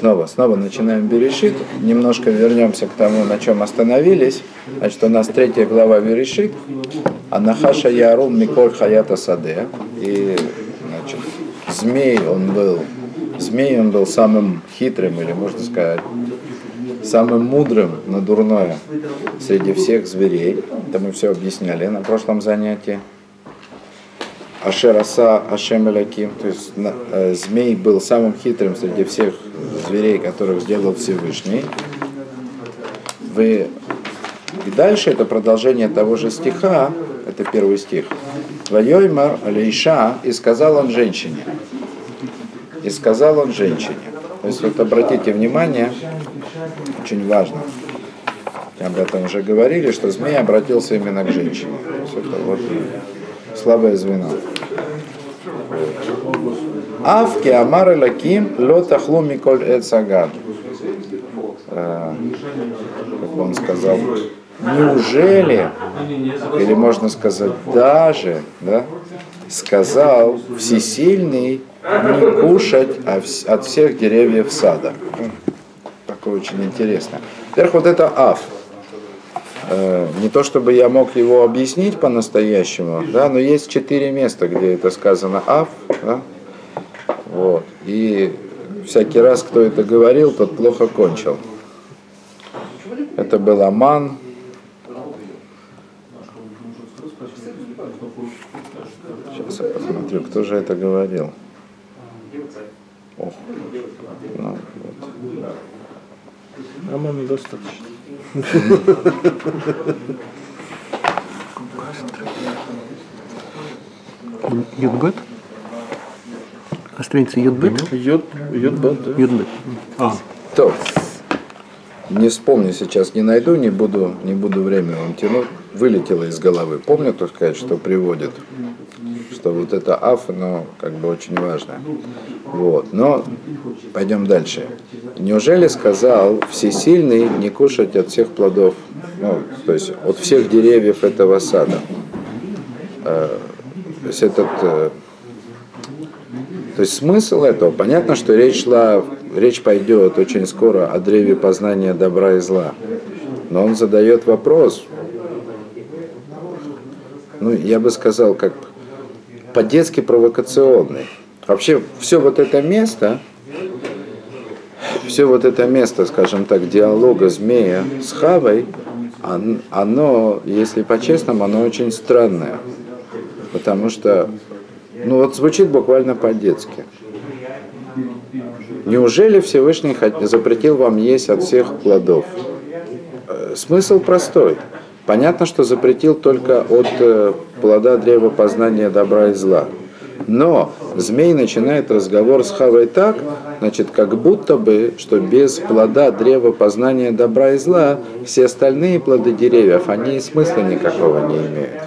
снова, снова начинаем Берешит. Немножко вернемся к тому, на чем остановились. Значит, у нас третья глава Берешит. Анахаша Ярун Миколь Хаята Саде. И, значит, змей он был, змей он был самым хитрым, или можно сказать, самым мудрым на дурное среди всех зверей. Это мы все объясняли на прошлом занятии. Ашераса Ашем Элаким, то есть э, змей был самым хитрым среди всех зверей, которых сделал Всевышний. Вы... И дальше это продолжение того же стиха, это первый стих. Вайоймар Алейша, и сказал он женщине. И сказал он женщине. То есть вот обратите внимание, очень важно, об этом уже говорили, что змей обратился именно к женщине. То есть это вот слабое звено. Авки Амар Лаким Лотахлу Миколь Эцагад. Как он сказал, неужели, или можно сказать даже, да, сказал всесильный не кушать от всех деревьев сада. Такое очень интересно. Во-первых, вот это Ав. Э, не то чтобы я мог его объяснить по-настоящему, да, но есть четыре места, где это сказано Ав. Да? Вот. И всякий раз, кто это говорил, тот плохо кончил. Это был Аман. Сейчас я посмотрю, кто же это говорил. Ох. Ну, вот. Аману достаточно. Юдбет? На странице Юдбет? Йод, йодбет, да? Юдбет. А, То. Не вспомню сейчас, не найду, не буду, не буду время вам тянуть. Вылетело из головы. Помню, так сказать, что приводит? Что вот это аф, но как бы очень важно. Вот. Но пойдем дальше. Неужели сказал всесильный не кушать от всех плодов, ну, то есть от всех деревьев этого сада? Э, то есть этот э, то есть смысл этого, понятно, что речь шла, речь пойдет очень скоро о древе познания добра и зла. Но он задает вопрос, ну, я бы сказал, как по-детски провокационный. Вообще, все вот это место, все вот это место, скажем так, диалога змея с Хавой, оно, если по-честному, оно очень странное. Потому что ну вот звучит буквально по-детски. Неужели Всевышний запретил вам есть от всех плодов? Э, смысл простой. Понятно, что запретил только от э, плода древа познания добра и зла. Но змей начинает разговор с Хавой так, значит, как будто бы, что без плода древа познания добра и зла все остальные плоды деревьев, они и смысла никакого не имеют.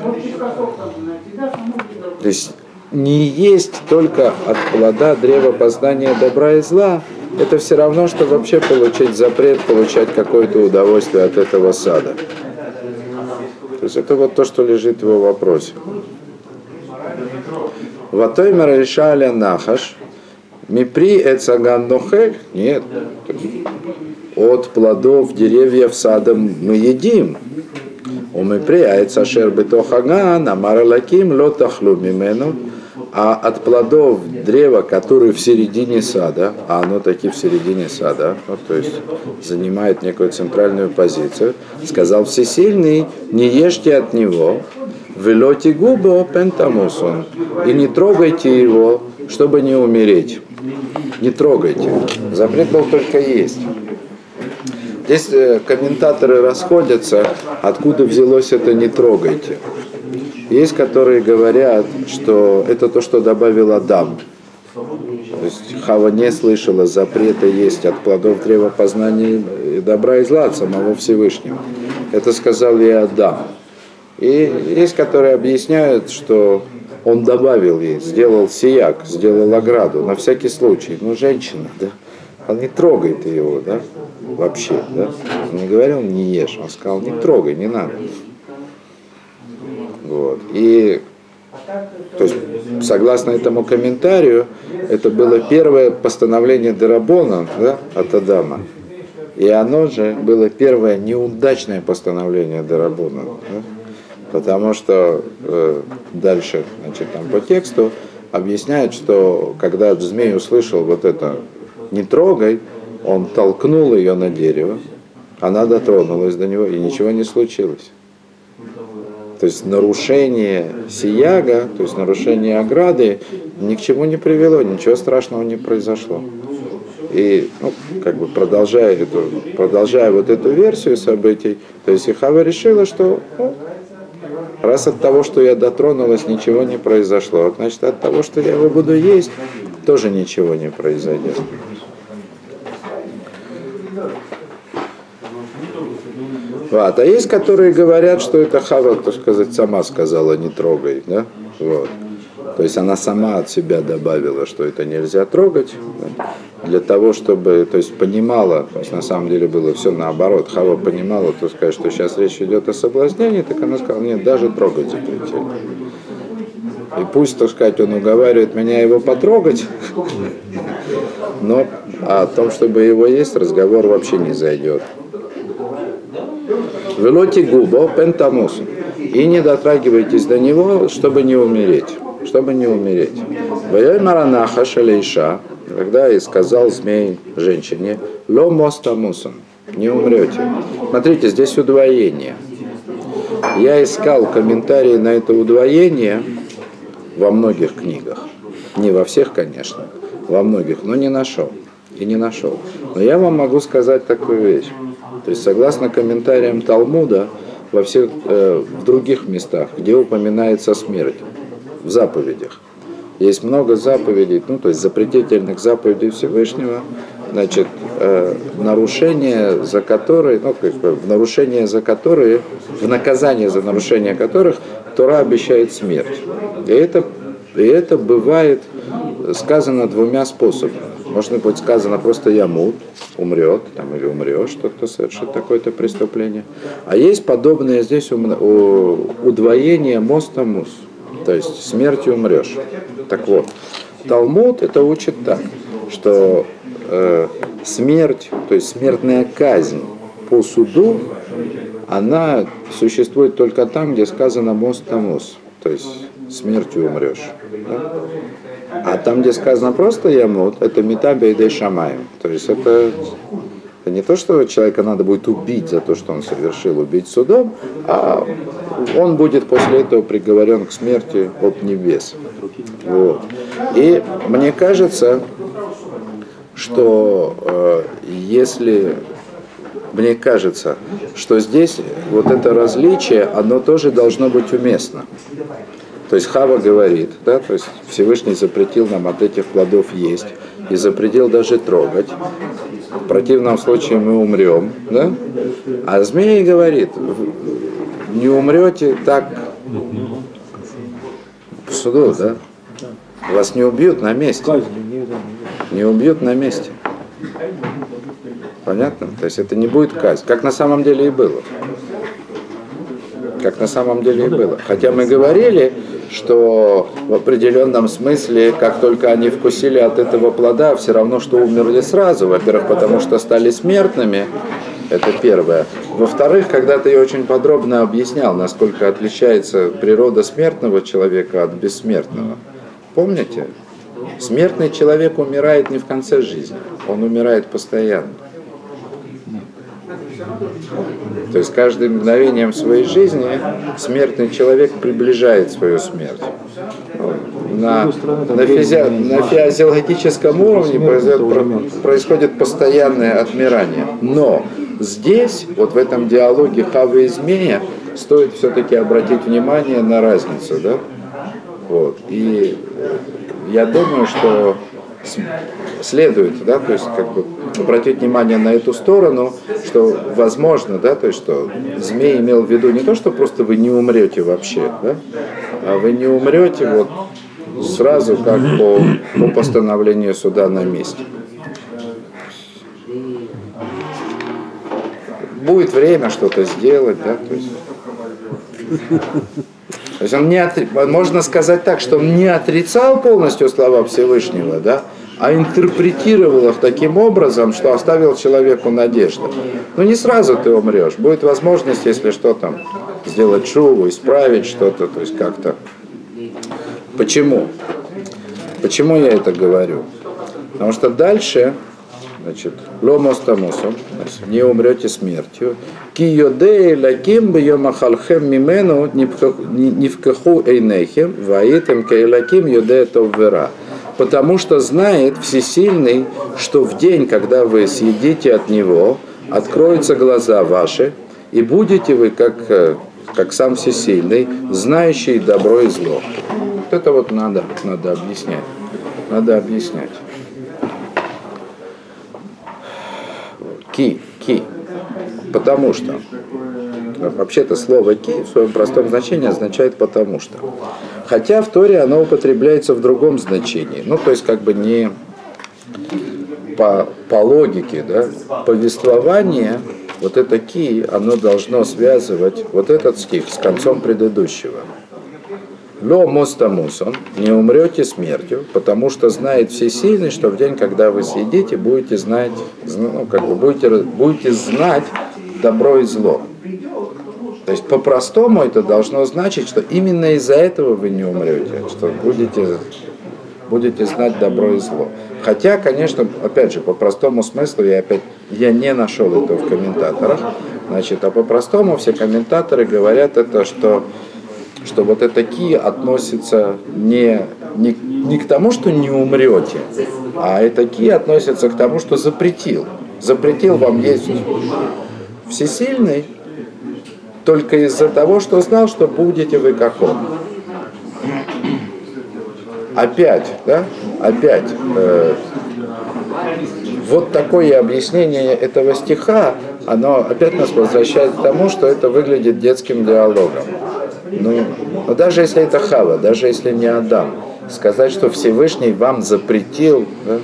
То есть не есть только от плода древа познания добра и зла, это все равно, что вообще получить запрет, получать какое-то удовольствие от этого сада. То есть это вот то, что лежит в его вопросе. Ватоймер решали нахаш, мипри эцаган нохель, нет. От плодов деревьев сада мы едим. У мипри аэцашер бетохаган, амар лаким лотахлу мимену, а от плодов древа, которые в середине сада, а оно таки в середине сада, ну, то есть занимает некую центральную позицию, сказал Всесильный, не ешьте от него, велоти губо пентамусон, и не трогайте его, чтобы не умереть. Не трогайте. Запрет был только есть. Здесь э, комментаторы расходятся, откуда взялось это «не трогайте». Есть, которые говорят, что это то, что добавил Адам. То есть Хава не слышала запрета есть от плодов древа познания добра и зла от самого Всевышнего. Это сказал ей Адам. И есть, которые объясняют, что он добавил ей, сделал сияк, сделал ограду, на всякий случай. Ну, женщина, да, он не трогает его, да, вообще, да. Он не говорил, не ешь, он сказал, не трогай, не надо. Вот. И То есть, согласно этому комментарию, это было первое постановление Дарабона да, от Адама. И оно же было первое неудачное постановление Дарабона. Да? Потому что э, дальше, значит, там по тексту объясняет, что когда змей услышал вот это «не трогай», он толкнул ее на дерево, она дотронулась до него, и ничего не случилось. То есть нарушение сияга, то есть нарушение ограды ни к чему не привело, ничего страшного не произошло. И ну, как бы продолжая, эту, продолжая вот эту версию событий, то есть Ихава решила, что ну, раз от того, что я дотронулась, ничего не произошло, значит от того, что я его буду есть, тоже ничего не произойдет. Вот. А есть, которые говорят, что это Хава, так сказать, сама сказала, не трогай. Да? Вот. То есть она сама от себя добавила, что это нельзя трогать, да? для того, чтобы, то есть понимала, то есть на самом деле было все наоборот, Хава понимала, то сказать, что сейчас речь идет о соблазнении, так она сказала, нет, даже трогать запретили. И пусть, так сказать, он уговаривает меня его потрогать, но о том, чтобы его есть, разговор вообще не зайдет. Велоти губо пентамусу. И не дотрагивайтесь до него, чтобы не умереть. Чтобы не умереть. Ваяй маранаха шалейша, когда и сказал змей женщине, ло мостамусом, не умрете. Смотрите, здесь удвоение. Я искал комментарии на это удвоение во многих книгах. Не во всех, конечно, во многих, но не нашел. И не нашел. Но я вам могу сказать такую вещь. То есть, согласно комментариям Талмуда, во всех э, в других местах, где упоминается смерть, в заповедях. Есть много заповедей, ну, то есть запретительных заповедей Всевышнего, значит, э, нарушения, за которые, ну, как бы, в нарушение за которые, в наказание за нарушение которых Тора обещает смерть. И это, и это бывает сказано двумя способами. Может быть сказано просто ямут, умрет, там, или умрешь, тот, кто совершит такое-то преступление. А есть подобное здесь удвоение моста мус, то есть смертью умрешь. Так вот, Талмуд это учит так, что э, смерть, то есть смертная казнь по суду, она существует только там, где сказано мост тамус, то есть смертью умрешь. Да? А там, где сказано просто ямут, это метаби и шамаем. То есть это, это не то, что человека надо будет убить за то, что он совершил, убить судом, а он будет после этого приговорен к смерти от небес. Вот. И мне кажется, что э, если мне кажется, что здесь вот это различие, оно тоже должно быть уместно. То есть Хава говорит, да, то есть Всевышний запретил нам от этих плодов есть и запретил даже трогать. В противном случае мы умрем, да? А змей говорит, не умрете так в суду, да? Вас не убьют на месте. Не убьют на месте. Понятно? То есть это не будет казнь, как на самом деле и было. Как на самом деле и было. Хотя мы говорили, что в определенном смысле, как только они вкусили от этого плода, все равно, что умерли сразу. Во-первых, потому что стали смертными, это первое. Во-вторых, когда-то я очень подробно объяснял, насколько отличается природа смертного человека от бессмертного. Помните? Смертный человек умирает не в конце жизни, он умирает постоянно. То есть каждым мгновением своей жизни смертный человек приближает свою смерть. На, на, физи, на физиологическом уровне происходит, происходит постоянное отмирание. Но здесь, вот в этом диалоге Хавы и Змея, стоит все-таки обратить внимание на разницу. Да? Вот. И я думаю, что следует, да, то есть как бы обратить внимание на эту сторону, что возможно, да, то есть что змей имел в виду не то, что просто вы не умрете вообще, да, а вы не умрете вот сразу как по, по постановлению суда на месте. Будет время что-то сделать, да, то есть То есть он не отри... можно сказать так, что он не отрицал полностью слова Всевышнего, да, а интерпретировал их таким образом, что оставил человеку надежду. Ну не сразу ты умрешь, будет возможность, если что там, сделать шуву, исправить что-то, то есть как-то. Почему? Почему я это говорю? Потому что дальше, значит, ломос тамосом, не умрете смертью. Ки лаким бы йомахалхем мимену не вкаху эйнехем, ваитем кейлаким йодей вера. Потому что знает Всесильный, что в день, когда вы съедите от Него, откроются глаза ваши, и будете вы, как, э, как сам Всесильный, знающий добро и зло. Вот это вот надо, надо объяснять. Надо объяснять. Ки, ки. Потому что. Вообще-то слово ки в своем простом значении означает потому что. Хотя в Торе оно употребляется в другом значении. Ну, то есть как бы не по, по логике, да, повествование, вот это ки, оно должно связывать вот этот стих с концом предыдущего. Ло мостамусон, не умрете смертью, потому что знает всесильный, что в день, когда вы съедите, будете знать, ну, как бы будете, будете знать добро и зло. То есть по-простому это должно значить, что именно из-за этого вы не умрете, что будете, будете знать добро и зло. Хотя, конечно, опять же, по простому смыслу я опять я не нашел этого в комментаторах. Значит, а по-простому все комментаторы говорят это, что что вот это ки относится не, не, не к тому, что не умрете, а это ки относится к тому, что запретил. Запретил вам есть всесильный только из-за того, что знал, что будете вы как он. Опять, да? Опять. Э, вот такое объяснение этого стиха, оно опять нас возвращает к тому, что это выглядит детским диалогом. Ну, но даже если это Хава, даже если не Адам, сказать, что Всевышний вам запретил да,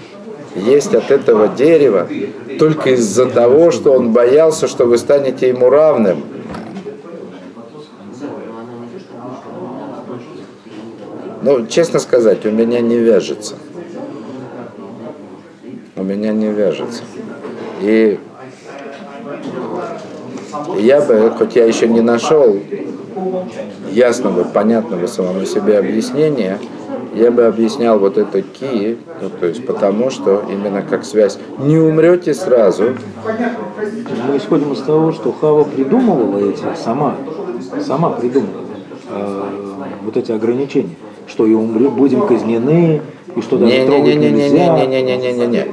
есть от этого дерева только из-за того, что он боялся, что вы станете ему равным. Ну, честно сказать, у меня не вяжется. У меня не вяжется. И я бы, хоть я еще не нашел ясного, понятного самому себе объяснения, я бы объяснял вот это ки, ну, то есть потому что именно как связь. Не умрете сразу. Мы исходим из того, что Хава придумывала эти сама, сама придумала э, вот эти ограничения, что и умрем, будем казнены, и что даже не, трогать не, не, нельзя. Не, не, не, не, не, не.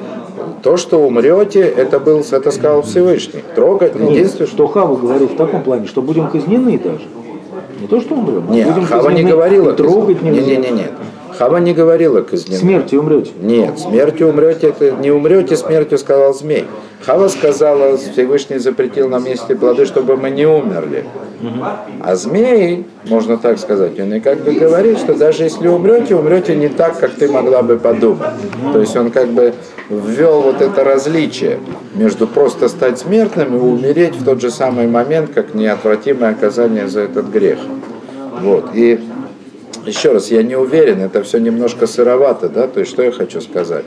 То, что умрете, это был, это сказал Всевышний. Трогать Нет, единственное, что Хава говорил в таком плане, что будем казнены даже. Не то, что умрем, Нет, будем Хава не говорила. Трогать нельзя. Не, не, не, нет. Хава не говорила казнены. Смертью умрете. Нет, смертью умрете, это не умрете смертью, сказал змей. Хава сказала, Всевышний запретил нам есть плоды, чтобы мы не умерли. А змей, можно так сказать, он и как бы говорит, что даже если умрете, умрете не так, как ты могла бы подумать. То есть он как бы ввел вот это различие между просто стать смертным и умереть в тот же самый момент, как неотвратимое оказание за этот грех. Вот. И еще раз, я не уверен, это все немножко сыровато, да, то есть что я хочу сказать.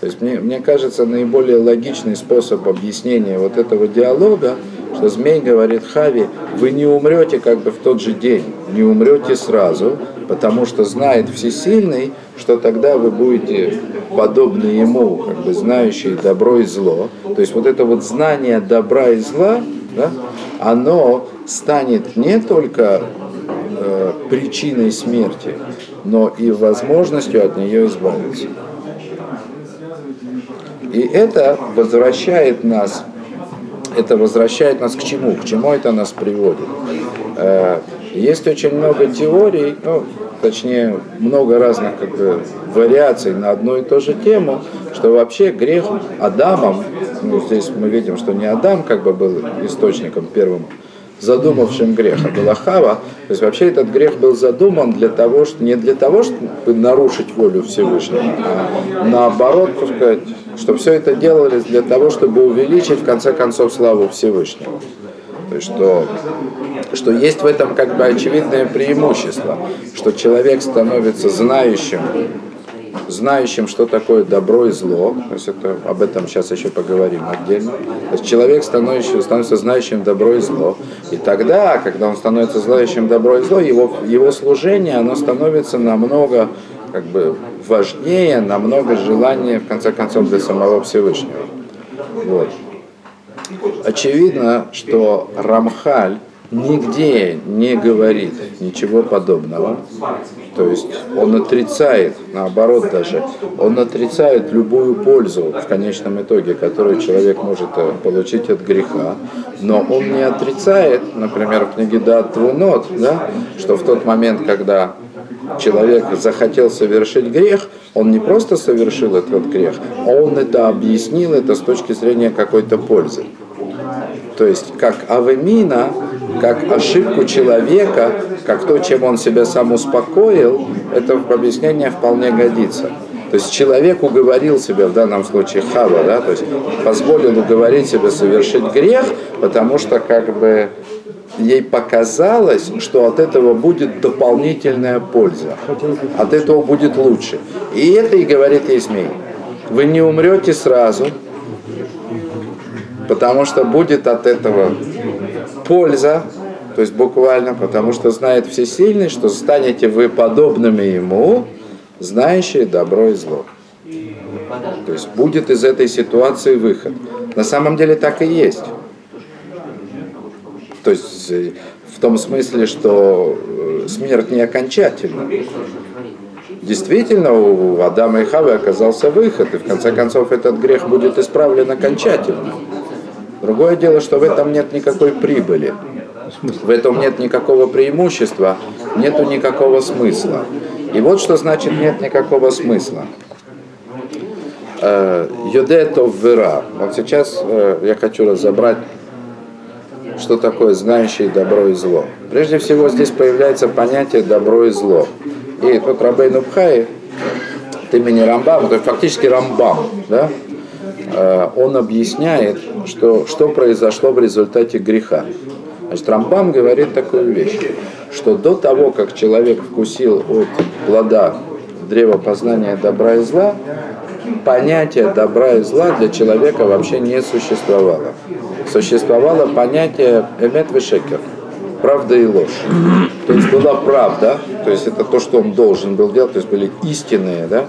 То есть мне, мне кажется, наиболее логичный способ объяснения вот этого диалога, что змей говорит Хави, вы не умрете как бы в тот же день, не умрете сразу, потому что знает Всесильный, что тогда вы будете подобны ему, как бы знающие добро и зло. То есть вот это вот знание добра и зла, да, оно станет не только э, причиной смерти, но и возможностью от нее избавиться. И это возвращает нас, это возвращает нас к чему? К чему это нас приводит? Э, есть очень много теорий, ну, точнее, много разных как бы, вариаций на одну и ту же тему, что вообще грех Адамом, ну, здесь мы видим, что не Адам как бы был источником первым задумавшим грех, а была Хава. То есть вообще этот грех был задуман для того, что, не для того, чтобы нарушить волю Всевышнего, а наоборот, так сказать, что все это делалось для того, чтобы увеличить в конце концов славу Всевышнего. То есть, что, что есть в этом как бы очевидное преимущество, что человек становится знающим, знающим, что такое добро и зло. То есть это, об этом сейчас еще поговорим отдельно. То есть человек становится, становится знающим добро и зло. И тогда, когда он становится знающим добро и зло, его, его служение, оно становится намного как бы важнее, намного желания, в конце концов, для самого Всевышнего. Вот. Очевидно, что Рамхаль нигде не говорит ничего подобного. То есть он отрицает, наоборот даже, он отрицает любую пользу в конечном итоге, которую человек может э, получить от греха. Но он не отрицает, например, в книге Дат да, что в тот момент, когда человек захотел совершить грех, он не просто совершил этот грех, а он это объяснил это с точки зрения какой-то пользы. То есть как авемина, как ошибку человека, как то, чем он себя сам успокоил, это объяснение вполне годится. То есть человек уговорил себя, в данном случае Хава, да, то есть позволил уговорить себя совершить грех, потому что как бы ей показалось, что от этого будет дополнительная польза. От этого будет лучше. И это и говорит ей змей. Вы не умрете сразу, потому что будет от этого польза, то есть буквально, потому что знает Всесильный, что станете вы подобными Ему, знающие добро и зло. То есть будет из этой ситуации выход. На самом деле так и есть. То есть э, в том смысле, что э, смерть не окончательна. Действительно, у Адама и Хавы оказался выход, и в конце концов этот грех будет исправлен окончательно. Другое дело, что в этом нет никакой прибыли. В этом нет никакого преимущества, нету никакого смысла. И вот что значит нет никакого смысла. Э, Йодетов вера. Вот сейчас я хочу разобрать что такое знающий добро и зло. Прежде всего здесь появляется понятие добро и зло. И тут Рабейн Убхай, от имени Рамбам, то есть фактически Рамбам, да, э, он объясняет, что, что произошло в результате греха. Значит, Рамбам говорит такую вещь, что до того, как человек вкусил от плода древа познания добра и зла, понятие добра и зла для человека вообще не существовало существовало понятие эмет вешекер, правда и ложь. То есть была правда, то есть это то, что он должен был делать, то есть были истинные, да,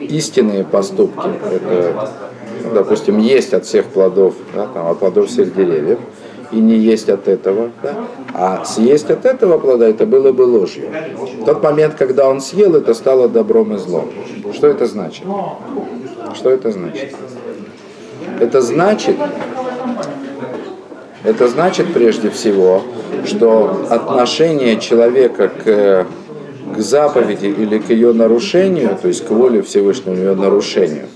истинные поступки. Это, допустим, есть от всех плодов, да, там, от плодов всех деревьев, и не есть от этого, да? а съесть от этого плода это было бы ложью. В тот момент, когда он съел, это стало добром и злом. Что это значит? Что это значит? Это значит, это значит прежде всего, что отношение человека к, к заповеди или к ее нарушению, то есть к воле Всевышнего ее нарушению,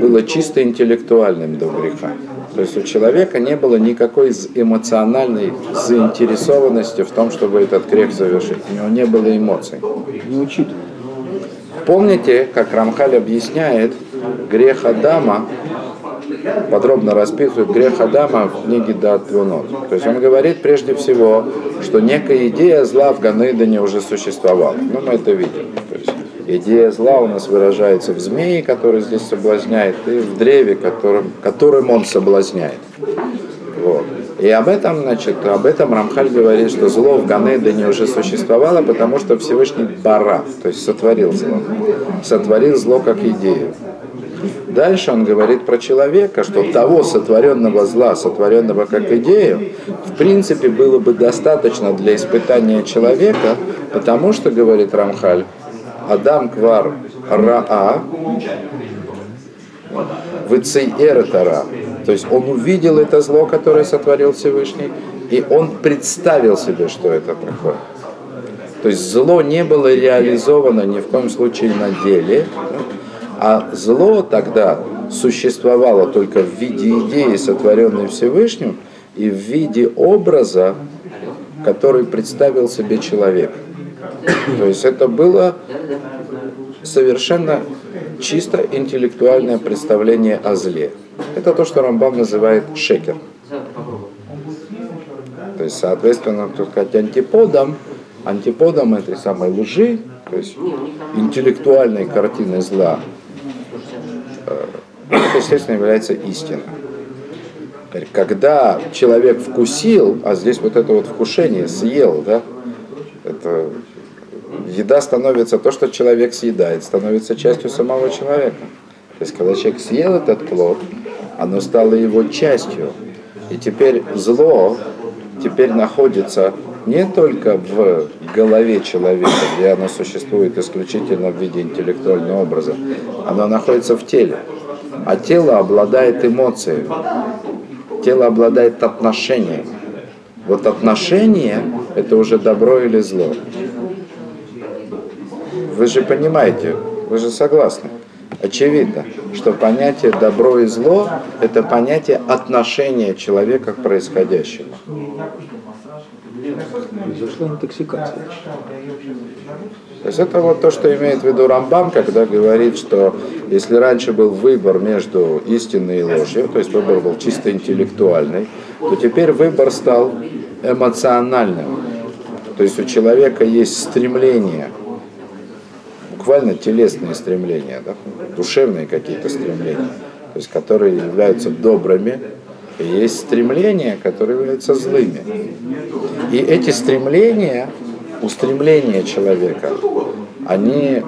было чисто интеллектуальным до греха. То есть у человека не было никакой эмоциональной заинтересованности в том, чтобы этот грех завершить. У него не было эмоций. Не учитывал. Помните, как Рамхаль объясняет, грех Адама подробно расписывает грех Адама в книге Дат Твунот. То есть он говорит прежде всего, что некая идея зла в Ганейдане уже существовала. Ну, мы это видим. То есть идея зла у нас выражается в змее, который здесь соблазняет, и в древе, которым, которым он соблазняет. Вот. И об этом, значит, об этом Рамхаль говорит, что зло в Ганедане уже существовало, потому что Всевышний бара, то есть сотворил зло. Сотворил зло как идею. Дальше он говорит про человека, что того сотворенного зла, сотворенного как идею, в принципе было бы достаточно для испытания человека, потому что, говорит Рамхаль, Адам квар раа, выцейэр тара. То есть он увидел это зло, которое сотворил Всевышний, и он представил себе, что это такое. То есть зло не было реализовано ни в коем случае на деле, а зло тогда существовало только в виде идеи, сотворенной Всевышним, и в виде образа, который представил себе человек. То есть это было совершенно чисто интеллектуальное представление о зле. Это то, что Рамбам называет шекер. То есть, соответственно, так сказать, антиподом, антиподом этой самой лжи, то есть интеллектуальной картины зла, это, естественно, является истина. Когда человек вкусил, а здесь вот это вот вкушение, съел, да, это еда становится, то, что человек съедает, становится частью самого человека. То есть, когда человек съел этот плод, оно стало его частью. И теперь зло теперь находится не только в голове человека, где оно существует исключительно в виде интеллектуального образа, оно находится в теле. А тело обладает эмоциями, тело обладает отношением. Вот отношение – это уже добро или зло. Вы же понимаете, вы же согласны. Очевидно, что понятие добро и зло – это понятие отношения человека к происходящему. Произошла интоксикация. То есть это вот то, что имеет в виду Рамбам, когда говорит, что если раньше был выбор между истиной и ложью, то есть выбор был чисто интеллектуальный, то теперь выбор стал эмоциональным. То есть у человека есть стремление, буквально телесные стремления, да, душевные какие-то стремления, то есть которые являются добрыми, есть стремления, которые являются злыми. И эти стремления, устремления человека, они,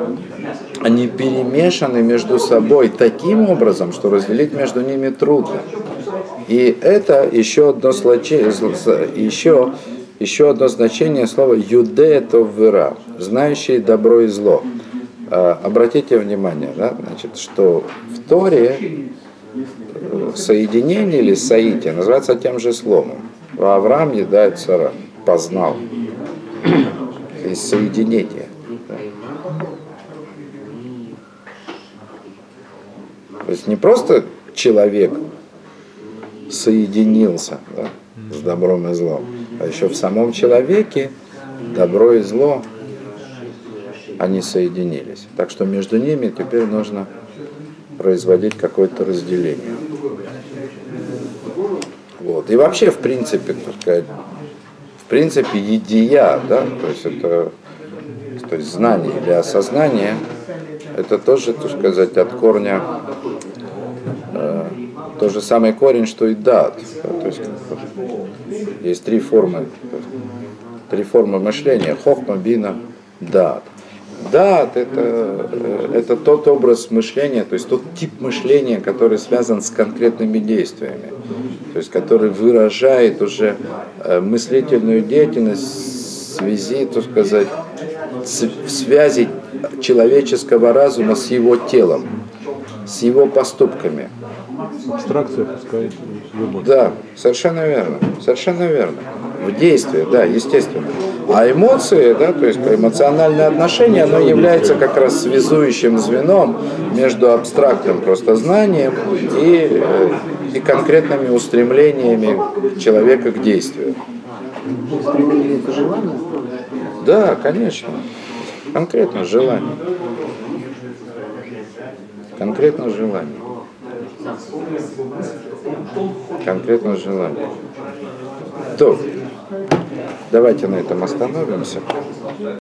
они перемешаны между собой таким образом, что разделить между ними трудно. И это еще одно, слоче- еще, еще одно значение слова «юде вера», знающий добро и зло. А, Обратите внимание, да, значит, что в Торе соединение или соитие называется тем же словом. Авраам едает Сара, познал. Есть соединение. да. То есть не просто человек соединился да, с добром и злом, а еще в самом человеке добро и зло они соединились. Так что между ними теперь нужно производить какое-то разделение. Вот. И вообще, в принципе, так сказать, в принципе, едия, да, то есть это то есть знание или осознание, это тоже, так сказать, от корня э, тот же самый корень, что и дат. да, то есть есть три формы, три формы мышления: хохма, бина, дат. Дат это, э, это тот образ мышления, то есть тот тип мышления, который связан с конкретными действиями, то есть который выражает уже э, мыслительную деятельность в связи, так сказать, в связи человеческого разума с его телом, с его поступками. Абстракция пускай. Да, совершенно верно, совершенно верно. В действии, да, естественно. А эмоции, да, то есть эмоциональное отношение, оно является как раз связующим звеном между абстрактным просто знанием и, э, и конкретными устремлениями человека к действию. Стремление это желание. Да, конечно. Конкретно желание. Конкретно желание. Конкретно желание. То, Давайте на этом остановимся.